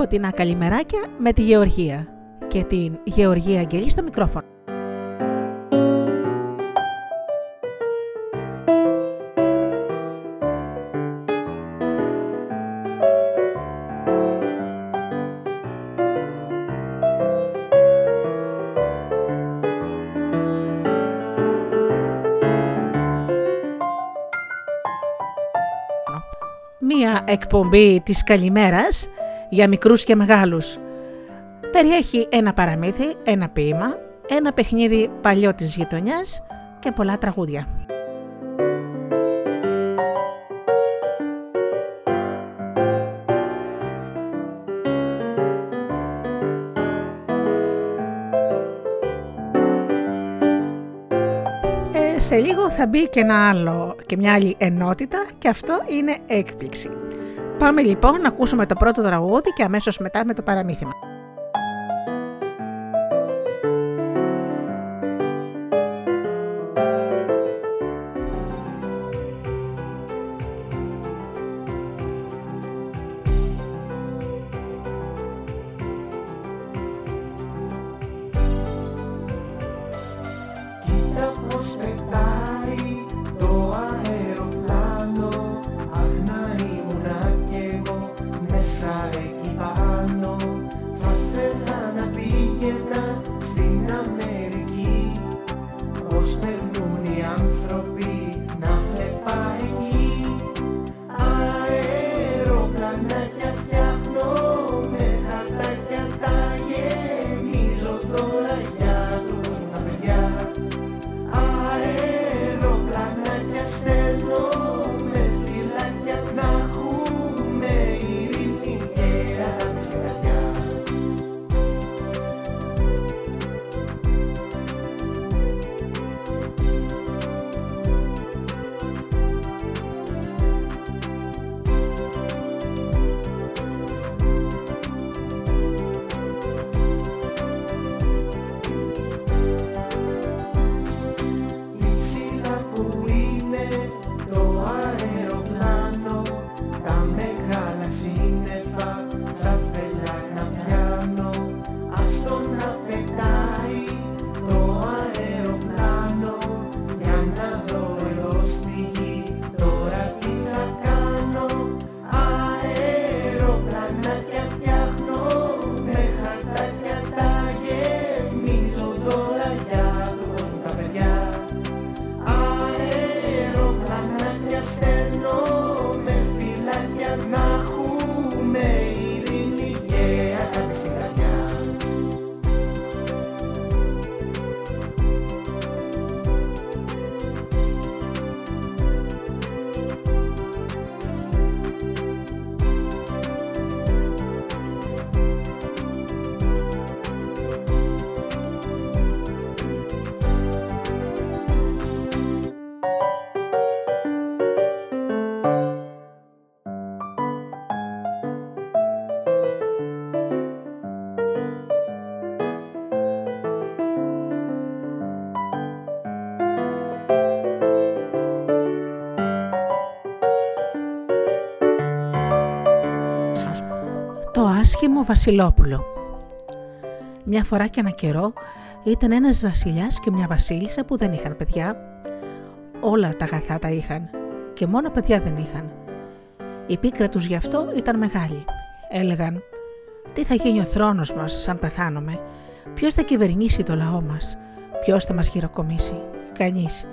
Είναι η εκπομπή Φωτεινά Καλημεράκια με τη Γεωργία και την Γεωργία Αγγελή στο μικρόφωνο. Μία εκπομπή της καλημέρας για μικρούς και μεγάλους. Περιέχει ένα παραμύθι, ένα ποίημα, ένα παιχνίδι παλιό της γειτονιάς και πολλά τραγούδια. Ε, σε λίγο θα μπει και ένα άλλο και μια άλλη ενότητα και αυτό είναι έκπληξη. Πάμε λοιπόν να ακούσουμε το πρώτο τραγούδι και αμέσως μετά με το παραμύθι άσχημο Βασιλόπουλο Μια φορά και ένα καιρό ήταν ένας βασιλιάς και μια βασίλισσα που δεν είχαν παιδιά. Όλα τα αγαθά τα είχαν και μόνο παιδιά δεν είχαν. Η πίκρα τους γι' αυτό ήταν μεγάλη. Έλεγαν «Τι θα γίνει ο θρόνος μας σαν πεθάνουμε, ποιος θα κυβερνήσει το λαό μας, ποιος θα μας γυροκομίσει, κανείς».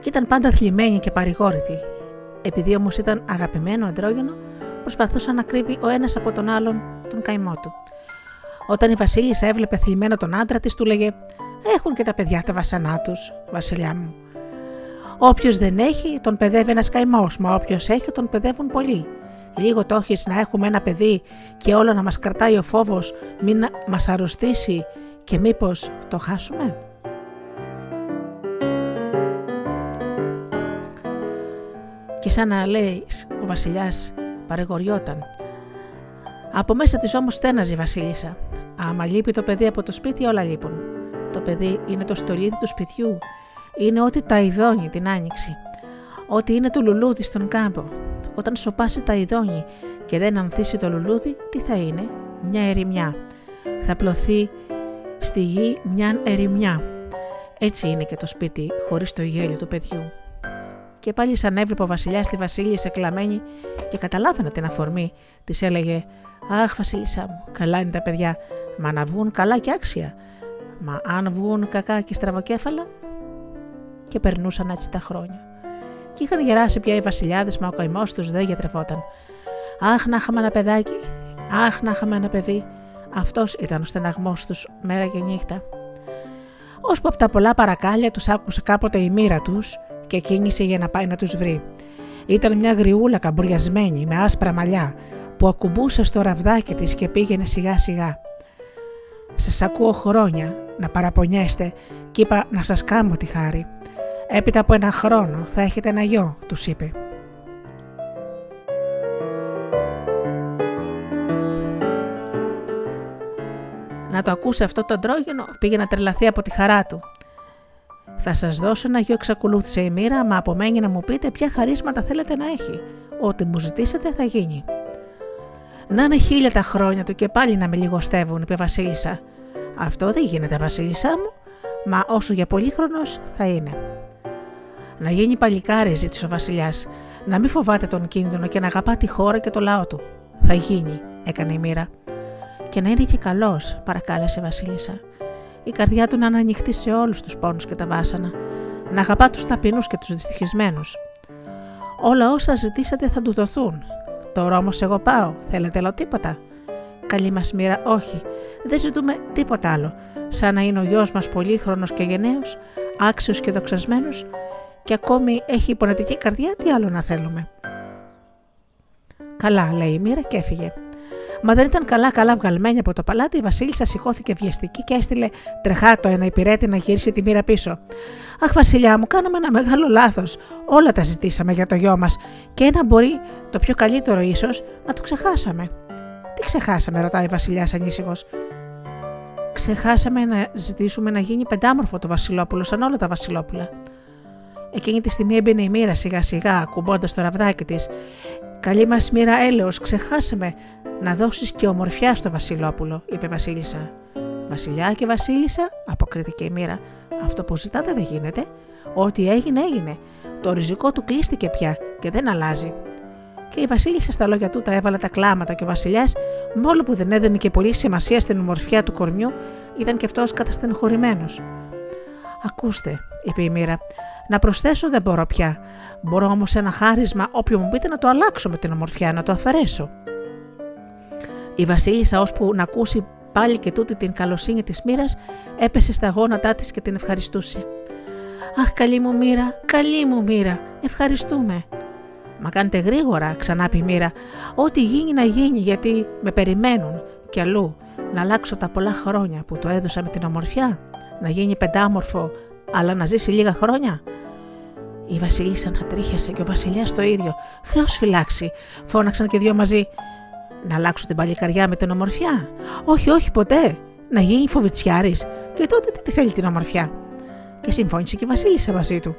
Και ήταν πάντα θλιμμένοι και παρηγόρητοι. Επειδή όμως ήταν αγαπημένο αντρόγενο, προσπαθούσαν να κρύβει ο ένας από τον άλλον τον καημό του. Όταν η Βασίλισσα έβλεπε θλιμμένο τον άντρα της, του λέγε: Έχουν και τα παιδιά τα βασανά τους, Βασιλιά μου. Όποιος δεν έχει, τον παιδεύει ένας καημός, μα όποιος έχει, τον παιδεύουν πολλοί. Λίγο το έχεις να έχουμε ένα παιδί και όλο να μας κρατάει ο φόβος, μην να μας αρρωστήσει και μήπως το χάσουμε. Και σαν να λέει ο βασιλιάς παρεγοριόταν. Από μέσα της όμως στέναζε η βασίλισσα. Άμα λείπει το παιδί από το σπίτι όλα λείπουν. Το παιδί είναι το στολίδι του σπιτιού. Είναι ό,τι τα ειδώνει την άνοιξη. Ό,τι είναι το λουλούδι στον κάμπο. Όταν σοπάσει τα ειδώνει και δεν ανθίσει το λουλούδι, τι θα είναι, μια ερημιά. Θα πλωθεί στη γη μια ερημιά. Έτσι είναι και το σπίτι χωρίς το γέλιο του παιδιού. Και πάλι σαν έβλεπε ο βασιλιά τη Βασίλισσα κλαμμένη και καταλάβαινα την αφορμή, της έλεγε: Αχ, Βασίλισσά μου, καλά είναι τα παιδιά, μα να βγουν καλά και άξια. Μα αν βγουν κακά και στραβοκέφαλα. Και περνούσαν έτσι τα χρόνια. Και είχαν γεράσει πια οι βασιλιάδες, μα ο καημός τους δεν γιατρευόταν. Αχ, να είχαμε ένα παιδάκι, αχ, να είχαμε ένα παιδί. Αυτός ήταν ο στεναγμός τους μέρα και νύχτα. Ώσπου από τα πολλά παρακάλια τους άκουσε κάποτε η μοίρα τους και κίνησε για να πάει να τους βρει. Ήταν μια γριούλα καμπουριασμένη με άσπρα μαλλιά που ακουμπούσε στο ραβδάκι της και πήγαινε σιγά σιγά. Σας ακούω χρόνια να παραπονιέστε και είπα να σας κάνω τη χάρη. Έπειτα από ένα χρόνο θα έχετε ένα γιο, τους είπε. Να το ακούσει αυτό το αντρόγινο πήγε να τρελαθεί από τη χαρά του. Θα σας δώσω ένα γιο, εξακολούθησε η μοίρα, μα απομένει να μου πείτε ποια χαρίσματα θέλετε να έχει. Ό,τι μου ζητήσετε θα γίνει. Να είναι χίλια τα χρόνια του και πάλι να με λιγοστεύουν, είπε Βασίλισσα. Αυτό δεν γίνεται, Βασίλισσά μου, μα όσο για πολύ χρόνο θα είναι. Να γίνει παλικάρι, ζήτησε ο Βασιλιάς, να μην φοβάται τον κίνδυνο και να αγαπά τη χώρα και το λαό του. Θα γίνει, έκανε η μοίρα. Και να είναι και καλός, παρακάλεσε η Βασίλισσα. Η καρδιά του να ανοιχτεί σε όλους τους πόνους και τα βάσανα. Να αγαπά τους ταπεινούς και τους δυστυχισμένους. Όλα όσα ζητήσατε θα του δοθούν. Τώρα όμω εγώ πάω. Θέλετε άλλο τίποτα; Καλή μας μοίρα, όχι. Δεν ζητούμε τίποτα άλλο. Σαν να είναι ο γιος μας πολύχρονος και γενναίος, άξιος και δοξασμένος, και ακόμη έχει υπονατική καρδιά, τι άλλο να θέλουμε; Καλά, λέει η μοίρα και έφυγε. Μα δεν ήταν καλά-καλά βγαλμένη από το παλάτι, η Βασίλισσα σηκώθηκε βιαστική και έστειλε τρεχάτο ένα υπηρέτη να γυρίσει τη μοίρα πίσω. Αχ, Βασιλιά μου, κάναμε ένα μεγάλο λάθος. Όλα τα ζητήσαμε για το γιο μας. Και ένα μπορεί, το πιο καλύτερο ίσως, να το ξεχάσαμε. Τι ξεχάσαμε, ρωτάει η Βασιλιάς ανήσυχος. Ξεχάσαμε να ζητήσουμε να γίνει πεντάμορφο το Βασιλόπουλο, σαν όλα τα Βασιλόπουλα. Εκείνη τη στιγμή έμπαινε η μοίρα σιγά σιγά, κουμπώντα το ραβδάκι της. Καλή μας μοίρα έλεος, ξεχάσαμε να δώσεις και ομορφιά στο Βασιλόπουλο, είπε Βασίλισσα. Βασιλιά και Βασίλισσα, αποκρίθηκε η μοίρα. Αυτό που ζητάτε δεν γίνεται. Ό,τι έγινε, έγινε. Το ριζικό του κλείστηκε πια και δεν αλλάζει. Και η Βασίλισσα στα λόγια του τα έβαλε τα κλάματα και ο Βασιλιάς, μόνο που δεν έδαινε και πολύ σημασία στην ομορφιά του κορμιού, ήταν και αυτός καταστενοχωρημένο. Ακούστε, είπε η μοίρα, να προσθέσω δεν μπορώ πια. Μπορώ όμως ένα χάρισμα, όποιο μου πείτε, να το αλλάξω με την ομορφιά, να το αφαιρέσω. Η Βασίλισσα, ώσπου να ακούσει πάλι και τούτη την καλοσύνη της μοίρα, έπεσε στα γόνατά της και την ευχαριστούσε. Αχ, καλή μου μοίρα, καλή μου μοίρα, ευχαριστούμε. Μα κάνετε γρήγορα, ξανά πει η μοίρα. Ό,τι γίνει να γίνει, γιατί με περιμένουν κι αλλού να αλλάξω τα πολλά χρόνια που το έδωσα με την ομορφιά, να γίνει πεντάμορφο, αλλά να ζήσει λίγα χρόνια. Η Βασιλίσσα ανατρίχιασε και ο Βασιλιάς το ίδιο. Θεός φυλάξει, φώναξαν και δύο μαζί. Να αλλάξω την παλικαριά με την ομορφιά. Όχι, όχι, ποτέ. Να γίνει φοβητσιάρης. Και τότε τι θέλει την ομορφιά. Και συμφώνησε και η Βασίλισσα μαζί του.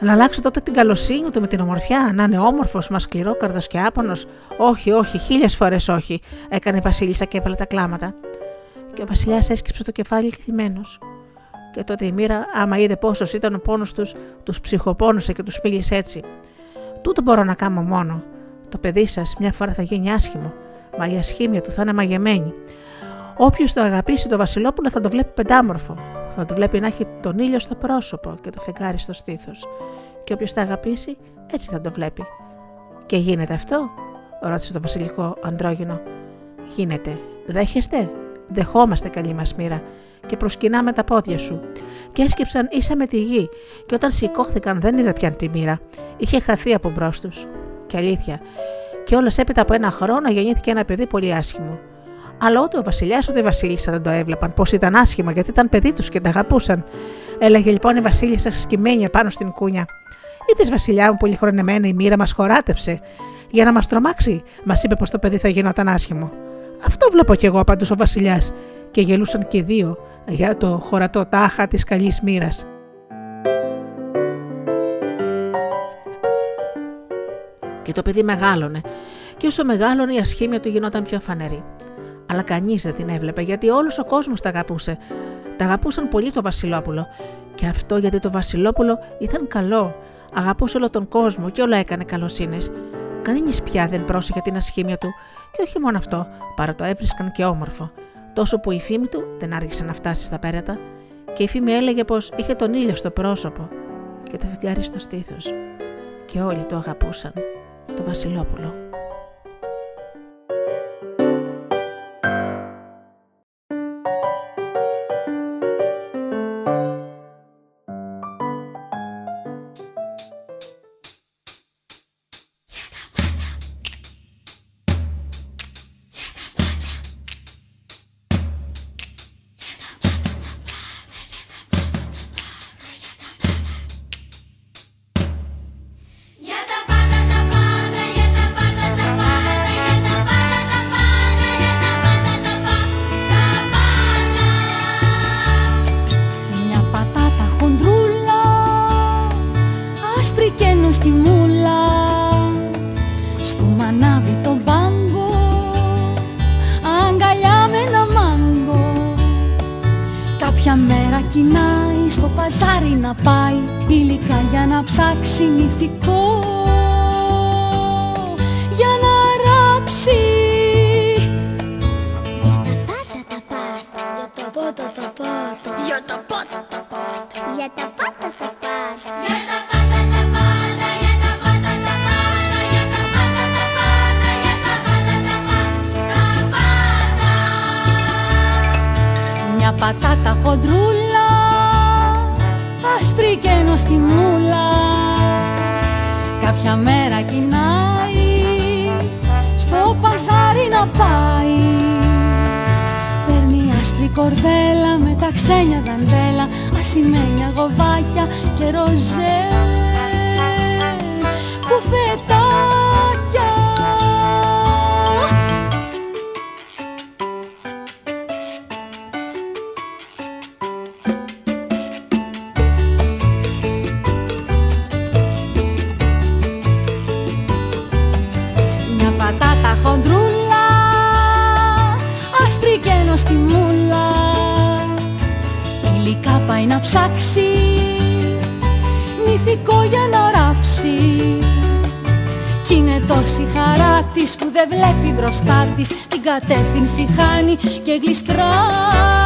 Να αλλάξω τότε την καλοσύνη του με την ομορφιά, να είναι όμορφος, μα σκληρόκαρδο και άπονος. Όχι, όχι, χίλιες φορές όχι, έκανε η Βασίλισσα και έβαλε τα κλάματα. Και ο Βασιλιάς έσκυψε το κεφάλι θυμένο. Και τότε η μοίρα, άμα είδε πόσο ήταν ο πόνος τους, τους ψυχοπόνουσε και τους μίλησε έτσι. Τούτο μπορώ να κάνω μόνο. Το παιδί σας μια φορά θα γίνει άσχημο, μα η ασχήμια του θα είναι μαγεμένη. Όποιος το αγαπήσει το Βασιλόπουλο θα το βλέπει πεντάμορφο. Θα το βλέπει να έχει τον ήλιο στο πρόσωπο και το φεγγάρι στο στήθος. Και όποιος τα αγαπήσει, έτσι θα το βλέπει. Και γίνεται αυτό, ρώτησε το βασιλικό αντρόγινο. Γίνεται. Δέχεστε; Δεχόμαστε καλή μας μοίρα και προσκυνάμε τα πόδια σου. Και έσκυψαν ίσα με τη γη, και όταν σηκώθηκαν δεν είδα πια τη μοίρα. Είχε χαθεί από μπρος τους. Και αλήθεια. Και όλο έπειτα από ένα χρόνο γεννήθηκε ένα παιδί πολύ άσχημο. Αλλά ούτε ο Βασιλιάς ούτε η Βασίλισσα δεν το έβλεπαν πω ήταν άσχημα γιατί ήταν παιδί τους και τα αγαπούσαν. Έλεγε λοιπόν η Βασίλισσα σκυμμένη πάνω στην κούνια. Είδες Βασιλιά μου πολύ χρονεμένα η μοίρα μας χωράτεψε. Για να μας τρομάξει, μας είπε πως το παιδί θα γινόταν άσχημο. Αυτό βλέπω κι εγώ, απάντησε ο Βασιλιάς, και γελούσαν και δύο για το χωρατό τάχα της καλής μοίρας. Και το παιδί μεγάλωνε και όσο μεγάλωνε η ασχήμια του γινόταν πιο φανερή. Αλλά κανείς δεν την έβλεπε γιατί όλος ο κόσμος τα αγαπούσε. Τα αγαπούσαν πολύ το Βασιλόπουλο. Και αυτό γιατί το Βασιλόπουλο ήταν καλό. Αγαπούσε όλο τον κόσμο και όλα έκανε καλοσύνε. Κανείς πια δεν πρόσεχε την ασχήμια του, και όχι μόνο αυτό, παρά το έβρισκαν και όμορφο. Τόσο που η φήμη του δεν άργησε να φτάσει στα πέρατα, και η φήμη έλεγε πως είχε τον ήλιο στο πρόσωπο και το φεγγάρι στο στήθος. Και όλοι το αγαπούσαν, το Βασιλόπουλο. Άσπρη κορδέλα Με τα ξένια δαντέλα. Ασημένια γοβάκια και ροζέ της Την κατεύθυνση χάνει και γλιστράει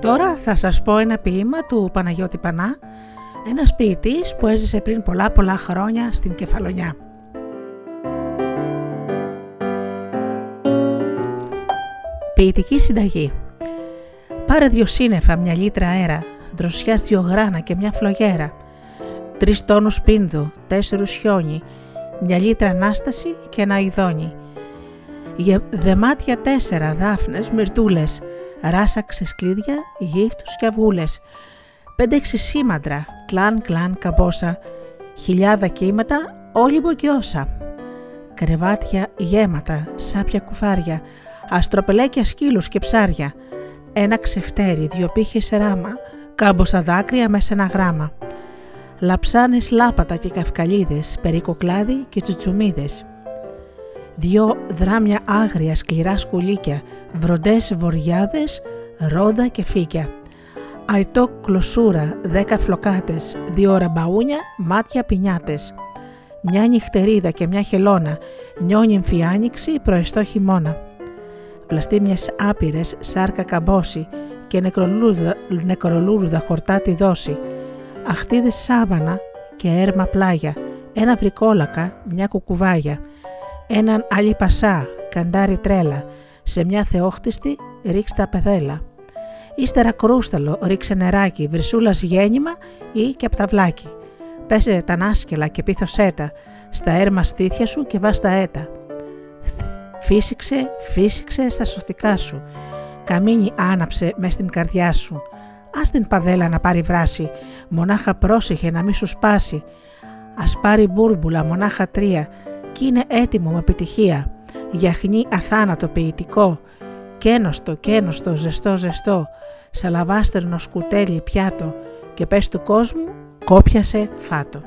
τώρα θα σας πω ένα ποίημα του Παναγιώτη Πανά, ένας ποιητής που έζησε πριν πολλά πολλά χρόνια στην Κεφαλονιά. Ποιητική συνταγή Πάρε δυο σύννεφα, μια λίτρα αέρα, δροσιάς δυο γράνα και μια φλογέρα, τρεις τόνους πίνδου, τέσσερους χιόνι, μια λίτρα ανάσταση και ένα ειδόνι. Δεμάτια τέσσερα δάφνες, μυρτούλες, ράσαξε κλίδια, γύφτους και αυγούλες. Πέντε-έξι σήμαντρα, κλάν κλάν καμπόσα, χιλιάδα κύματα, όλοι μποκιόσα. Κρεβάτια γέματα, σάπια κουφάρια, αστροπελέκια σκύλους και ψάρια. Ένα ξεφτέρι, δυο πύχες ράμα, κάμποσα δάκρυα μέσα ένα γράμμα. Λαψάνες λάπατα και καυκαλίδες, περικοκλάδι και τσουτσουμίδες δυο δράμια άγρια σκληρά σκουλίκια, βροντές βοριάδες, ρόδα και φύκια. Αϊτό κλωσούρα, δέκα φλοκάτες, δύο ραμπαούνια, μάτια πινιάτες. Μια νυχτερίδα και μια χελώνα, νιώνει εμφιάνοιξη προεστό χειμώνα. Πλαστήμιες άπειρες, σάρκα καμπόση και νεκρολούρδα, νεκρολούρδα χορτά τη δόση. Αχτίδες σάβανα και έρμα πλάγια, ένα βρικόλακα, μια κουκουβάγια έναν άλλη πασά, καντάρι τρέλα, σε μια θεόχτιστη ρίξτε τα πεδέλα. Ύστερα κρούσταλο, ρίξε νεράκι, βρυσούλας γέννημα ή και απταυλάκι. Πέσε τα νάσκελα και πίθωσέ τα, στα έρμα στήθια σου και βάστα έτα. Φύσηξε, φύσηξε στα σωθικά σου, καμίνι άναψε μες στην καρδιά σου. Ας την παδέλα να πάρει βράση, μονάχα πρόσεχε να μη σου σπάσει. Ας πάρει μπούρμπουλα, μονάχα τρία, κι είναι έτοιμο με επιτυχία. Γιαχνί αθάνατο ποιητικό, κένοστο, κένοστο, ζεστό, ζεστό, σαλαβάστερνο σκουτέλι πιάτο και πες του κόσμου κόπιασε φάτο.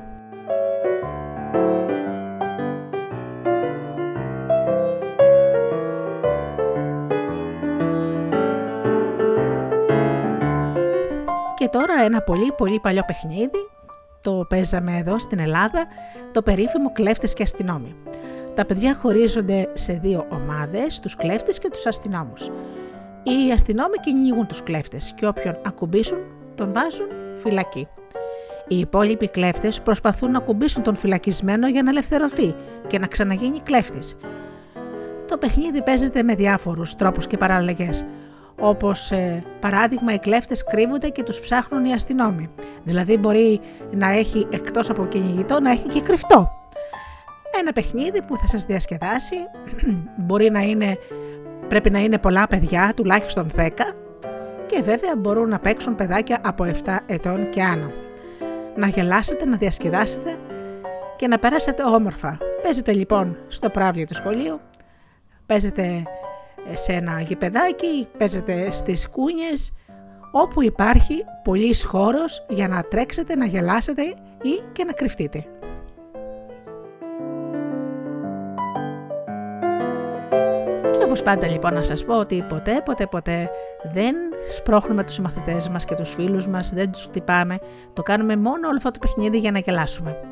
Και τώρα ένα πολύ πολύ παλιό παιχνίδι το παίζαμε εδώ στην Ελλάδα, το περίφημο κλέφτες και αστυνόμοι. Τα παιδιά χωρίζονται σε δύο ομάδες, τους κλέφτες και τους αστυνόμους. Οι αστυνόμοι κυνηγούν τους κλέφτες και όποιον ακουμπήσουν τον βάζουν φυλακή. Οι υπόλοιποι κλέφτες προσπαθούν να ακουμπήσουν τον φυλακισμένο για να ελευθερωθεί και να ξαναγίνει κλέφτης. Το παιχνίδι παίζεται με διάφορους τρόπους και παραλλαγές. Όπως ε, παράδειγμα, οι κλέφτες κρύβονται και τους ψάχνουν οι αστυνόμοι. Δηλαδή, μπορεί να έχει εκτός από κυνηγητό να έχει και κρυφτό. Ένα παιχνίδι που θα σας διασκεδάσει, μπορεί να είναι, πρέπει να είναι πολλά παιδιά, τουλάχιστον 10 και βέβαια μπορούν να παίξουν παιδάκια από 7 ετών και άνω. Να γελάσετε, να διασκεδάσετε και να περάσετε όμορφα. Παίζετε λοιπόν στο πράβλιο του σχολείου, παίζετε σε ένα γηπεδάκι, παίζετε στις κούνιες, όπου υπάρχει πολύς χώρος για να τρέξετε, να γελάσετε ή και να κρυφτείτε. Και όπως πάντα λοιπόν να σας πω ότι ποτέ ποτέ ποτέ δεν σπρώχνουμε τους μαθητές μας και τους φίλους μας, δεν τους χτυπάμε, το κάνουμε μόνο όλο αυτό το παιχνίδι για να γελάσουμε.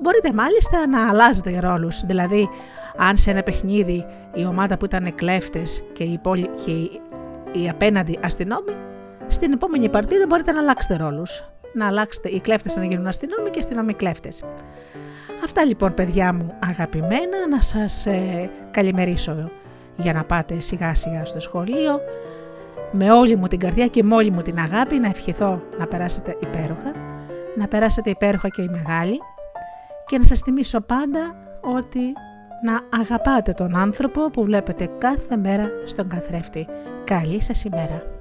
Μπορείτε μάλιστα να αλλάζετε ρόλους, δηλαδή αν σε ένα παιχνίδι η ομάδα που ήταν κλέφτες και οι, πόλη, και οι, απέναντι αστυνόμοι, στην επόμενη παρτίδα μπορείτε να αλλάξετε ρόλους. Να αλλάξετε οι κλέφτες να γίνουν αστυνόμοι και αστυνόμοι κλέφτες. Αυτά λοιπόν παιδιά μου αγαπημένα να σας ε, καλημερίσω για να πάτε σιγά σιγά στο σχολείο με όλη μου την καρδιά και με όλη μου την αγάπη να ευχηθώ να περάσετε υπέροχα, να περάσετε υπέροχα και οι μεγάλοι και να σας θυμίσω πάντα ότι να αγαπάτε τον άνθρωπο που βλέπετε κάθε μέρα στον καθρέφτη. Καλή σας ημέρα!